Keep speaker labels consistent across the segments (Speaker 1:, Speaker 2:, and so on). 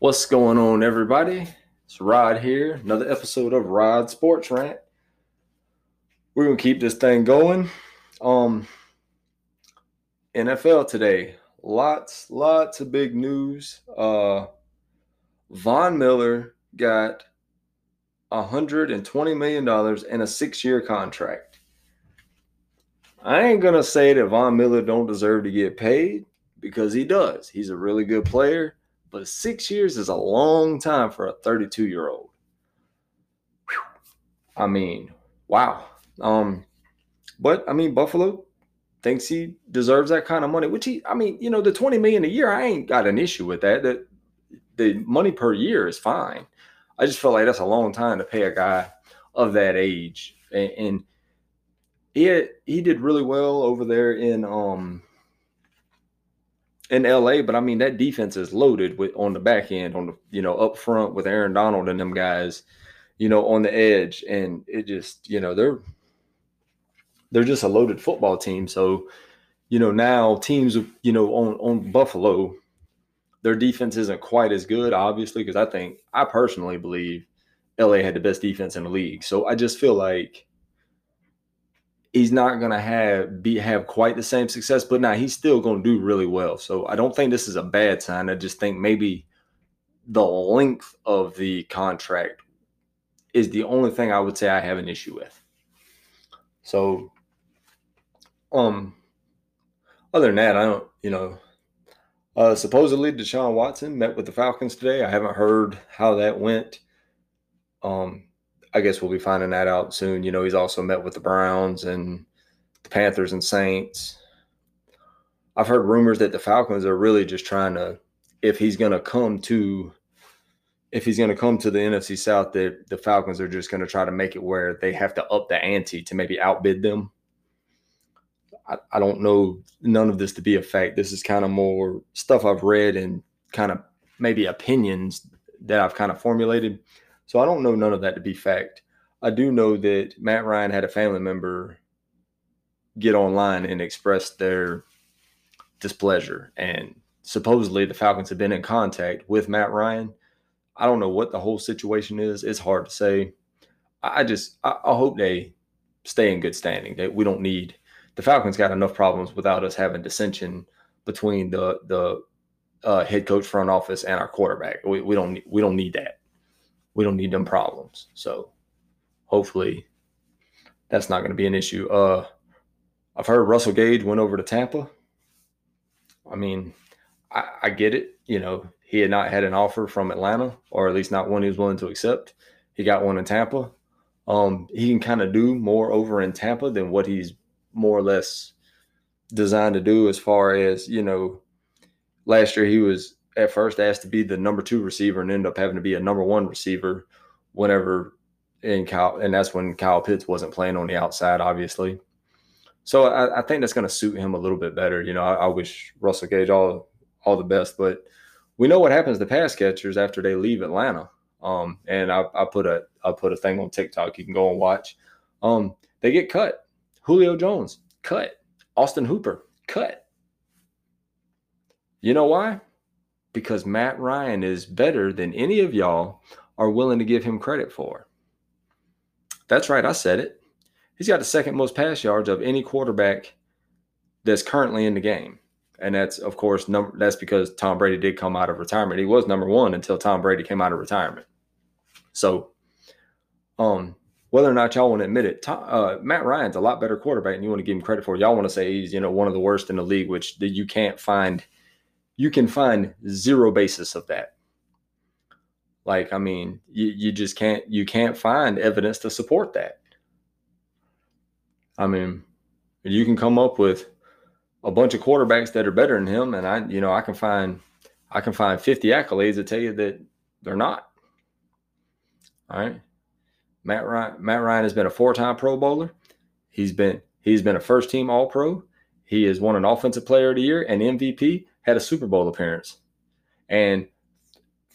Speaker 1: What's going on, everybody? It's Rod here. Another episode of Rod Sports Rant. We're gonna keep this thing going. Um, NFL today, lots, lots of big news. Uh, Von Miller got $120 million in a six-year contract. I ain't gonna say that Von Miller don't deserve to get paid because he does. He's a really good player but six years is a long time for a 32 year old. I mean, wow. Um, but I mean, Buffalo thinks he deserves that kind of money, which he, I mean, you know, the 20 million a year, I ain't got an issue with that. That the money per year is fine. I just feel like that's a long time to pay a guy of that age. And, and he had, he did really well over there in um in LA, but I mean that defense is loaded with on the back end, on the you know up front with Aaron Donald and them guys, you know on the edge, and it just you know they're they're just a loaded football team. So you know now teams you know on on Buffalo, their defense isn't quite as good, obviously, because I think I personally believe LA had the best defense in the league. So I just feel like he's not going to have be have quite the same success, but now he's still going to do really well. So I don't think this is a bad sign. I just think maybe the length of the contract is the only thing I would say I have an issue with. So, um, other than that, I don't, you know, uh, supposedly Deshaun Watson met with the Falcons today. I haven't heard how that went. Um, I guess we'll be finding that out soon. You know, he's also met with the Browns and the Panthers and Saints. I've heard rumors that the Falcons are really just trying to, if he's going to come to, if he's going to come to the NFC South, that the Falcons are just going to try to make it where they have to up the ante to maybe outbid them. I, I don't know none of this to be a fact. This is kind of more stuff I've read and kind of maybe opinions that I've kind of formulated. So I don't know none of that to be fact. I do know that Matt Ryan had a family member get online and express their displeasure. And supposedly the Falcons have been in contact with Matt Ryan. I don't know what the whole situation is. It's hard to say. I just I, I hope they stay in good standing. That we don't need the Falcons got enough problems without us having dissension between the the uh, head coach, front office, and our quarterback. We, we don't we don't need that we don't need them problems. So hopefully that's not going to be an issue. Uh, I've heard Russell Gage went over to Tampa. I mean, I, I, get it. You know, he had not had an offer from Atlanta, or at least not one he was willing to accept. He got one in Tampa. Um, he can kind of do more over in Tampa than what he's more or less designed to do as far as, you know, last year he was at first asked to be the number two receiver and ended up having to be a number one receiver whenever in Kyle, and that's when Kyle Pitts wasn't playing on the outside, obviously. So I, I think that's going to suit him a little bit better. You know, I, I, wish Russell Gage all all the best, but we know what happens to pass catchers after they leave Atlanta. Um, and I, I put a I put a thing on TikTok. You can go and watch. Um, they get cut. Julio Jones cut. Austin Hooper cut. You know why? Because Matt Ryan is better than any of y'all are willing to give him credit for. That's right, I said it. He's got the second most pass yards of any quarterback that's currently in the game. And that's of course number that's because Tom Brady did come out of retirement. He was number 1 until Tom Brady came out of retirement. So um whether or not y'all want to admit it, Tom, uh, Matt Ryan's a lot better quarterback, and you want to give him credit for. It. Y'all want to say he's you know one of the worst in the league, which you can't find you can find zero basis of that. Like, I mean, you, you just can't you can't find evidence to support that. I mean, you can come up with a bunch of quarterbacks that are better than him, and I, you know, I can find I can find 50 accolades that tell you that they're not. All right. Matt Ryan, Matt Ryan has been a four-time Pro Bowler. He's been he's been a first-team All-Pro. He has won an Offensive Player of the Year and MVP had a Super Bowl appearance. And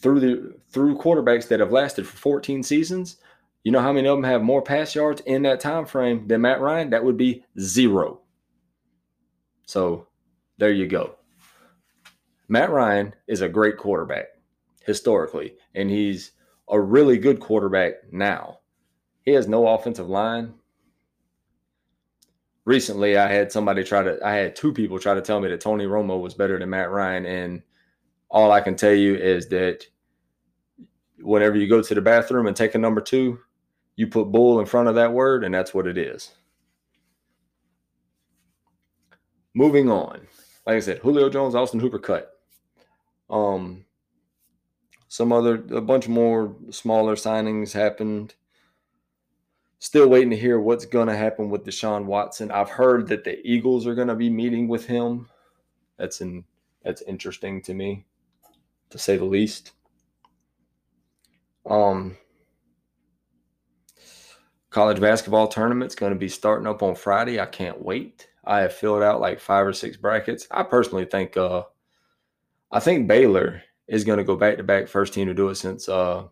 Speaker 1: through the through quarterbacks that have lasted for 14 seasons, you know how many of them have more pass yards in that time frame than Matt Ryan? That would be zero. So there you go. Matt Ryan is a great quarterback. historically, and he's a really good quarterback now. He has no offensive line. Recently, I had somebody try to, I had two people try to tell me that Tony Romo was better than Matt Ryan. And all I can tell you is that whenever you go to the bathroom and take a number two, you put bull in front of that word, and that's what it is. Moving on. Like I said, Julio Jones, Austin Hooper cut. Um, some other, a bunch more smaller signings happened. Still waiting to hear what's going to happen with Deshaun Watson. I've heard that the Eagles are going to be meeting with him. That's in that's interesting to me, to say the least. Um, college basketball tournament's going to be starting up on Friday. I can't wait. I have filled out like five or six brackets. I personally think uh I think Baylor is going to go back to back first team to do it since uh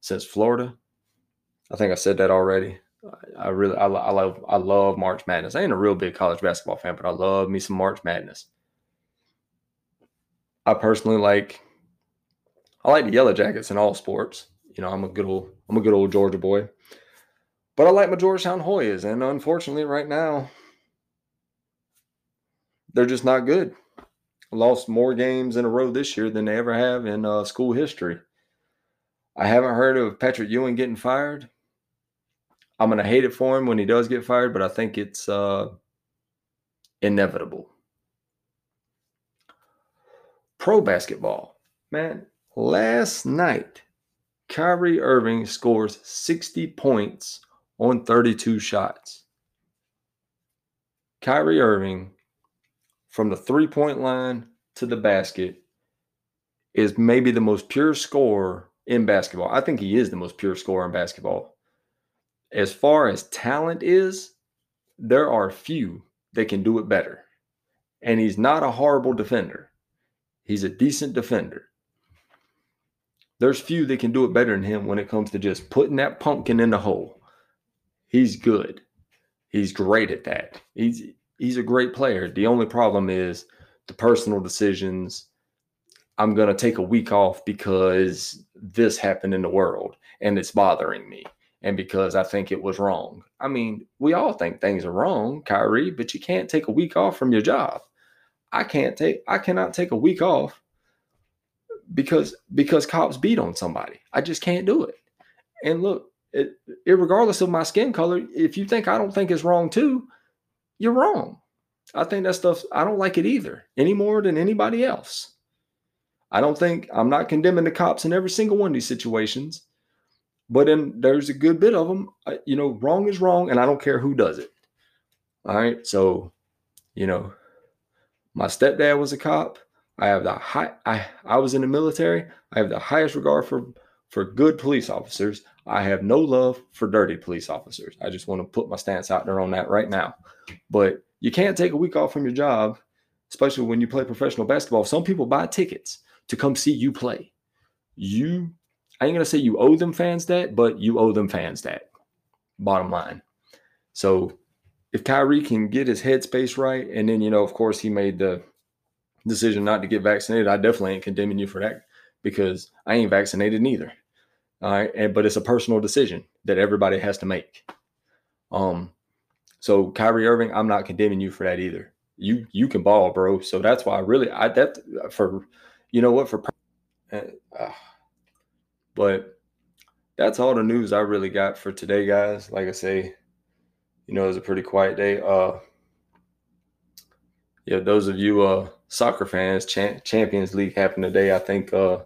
Speaker 1: since Florida. I think I said that already. I, really I, I love I love March Madness. I ain't a real big college basketball fan, but I love me some March Madness. I personally like I like the Yellow Jackets in all sports. You know, I'm a good old I'm a good old Georgia boy. But I like my Georgetown Hoyas, and unfortunately, right now, they're just not good. Lost more games in a row this year than they ever have in uh, school history. I haven't heard of Patrick Ewing getting fired. I'm to hate it for him when he does get fired, but I think it's uh, inevitable. Pro basketball. Man, last night, Kyrie Irving scores 60 points on 32 shots. Kyrie Irving from the three point line to the basket is maybe the most pure scorer in basketball. I think he is the most pure scorer in basketball. As far as talent is, there are few that can do it better. And he's not a horrible defender. He's a decent defender. There's few that can do it better than him when it comes to just putting that pumpkin in the hole. He's good. He's great at that. He's he's a great player. The only problem is the personal decisions. I'm going to take a week off because this happened in the world and it's bothering me. And because I think it was wrong. I mean, we all think things are wrong, Kyrie, but you can't take a week off from your job. I can't take I cannot take a week off because because cops beat on somebody. I just can't do it. And look, it, regardless of my skin color, if you think I don't think it's wrong too, you're wrong. I think that stuff, I don't like it either, any more than anybody else. I don't think I'm not condemning the cops in every single one of these situations, but then there's a good bit of them. Uh, you know, wrong is wrong, and I don't care who does it. All right. So, you know, my stepdad was a cop. I have the high, I, I was in the military. I have the highest regard for, for good police officers. I have no love for dirty police officers. I just want to put my stance out there on that right now. But you can't take a week off from your job, especially when you play professional basketball. Some people buy tickets to come see you play. You, I ain't gonna say you owe them fans that, but you owe them fans that. Bottom line. So if Kyrie can get his headspace right, and then you know, of course, he made the decision not to get vaccinated. I definitely ain't condemning you for that because I ain't vaccinated neither. All right, and but it's a personal decision that everybody has to make. Um, so Kyrie Irving, I'm not condemning you for that either. You you can ball, bro. So that's why I really I that for you know what for uh, but that's all the news I really got for today, guys. Like I say, you know, it was a pretty quiet day. Uh yeah, those of you uh soccer fans, Cha- Champions League happened today. I think uh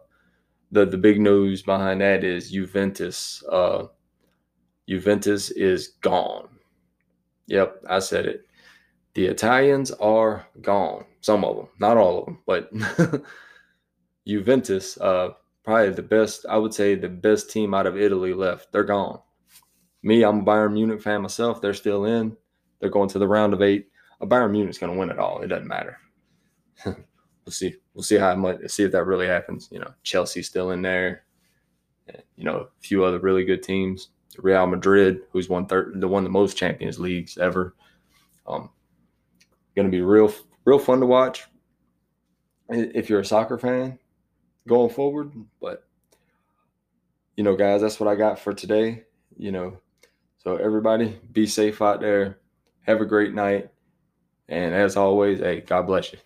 Speaker 1: the the big news behind that is Juventus uh Juventus is gone. Yep, I said it. The Italians are gone. Some of them, not all of them, but Juventus, uh, probably the best. I would say the best team out of Italy left. They're gone. Me, I'm a Bayern Munich fan myself. They're still in. They're going to the round of eight. A Bayern Munich's going to win it all. It doesn't matter. we'll see. We'll see how much. See if that really happens. You know, Chelsea's still in there. You know, a few other really good teams. Real Madrid, who's won third, the won the most Champions Leagues ever. Um, going to be real, real fun to watch if you're a soccer fan going forward. But you know, guys, that's what I got for today. You know, so everybody be safe out there. Have a great night. And as always, hey, God bless you.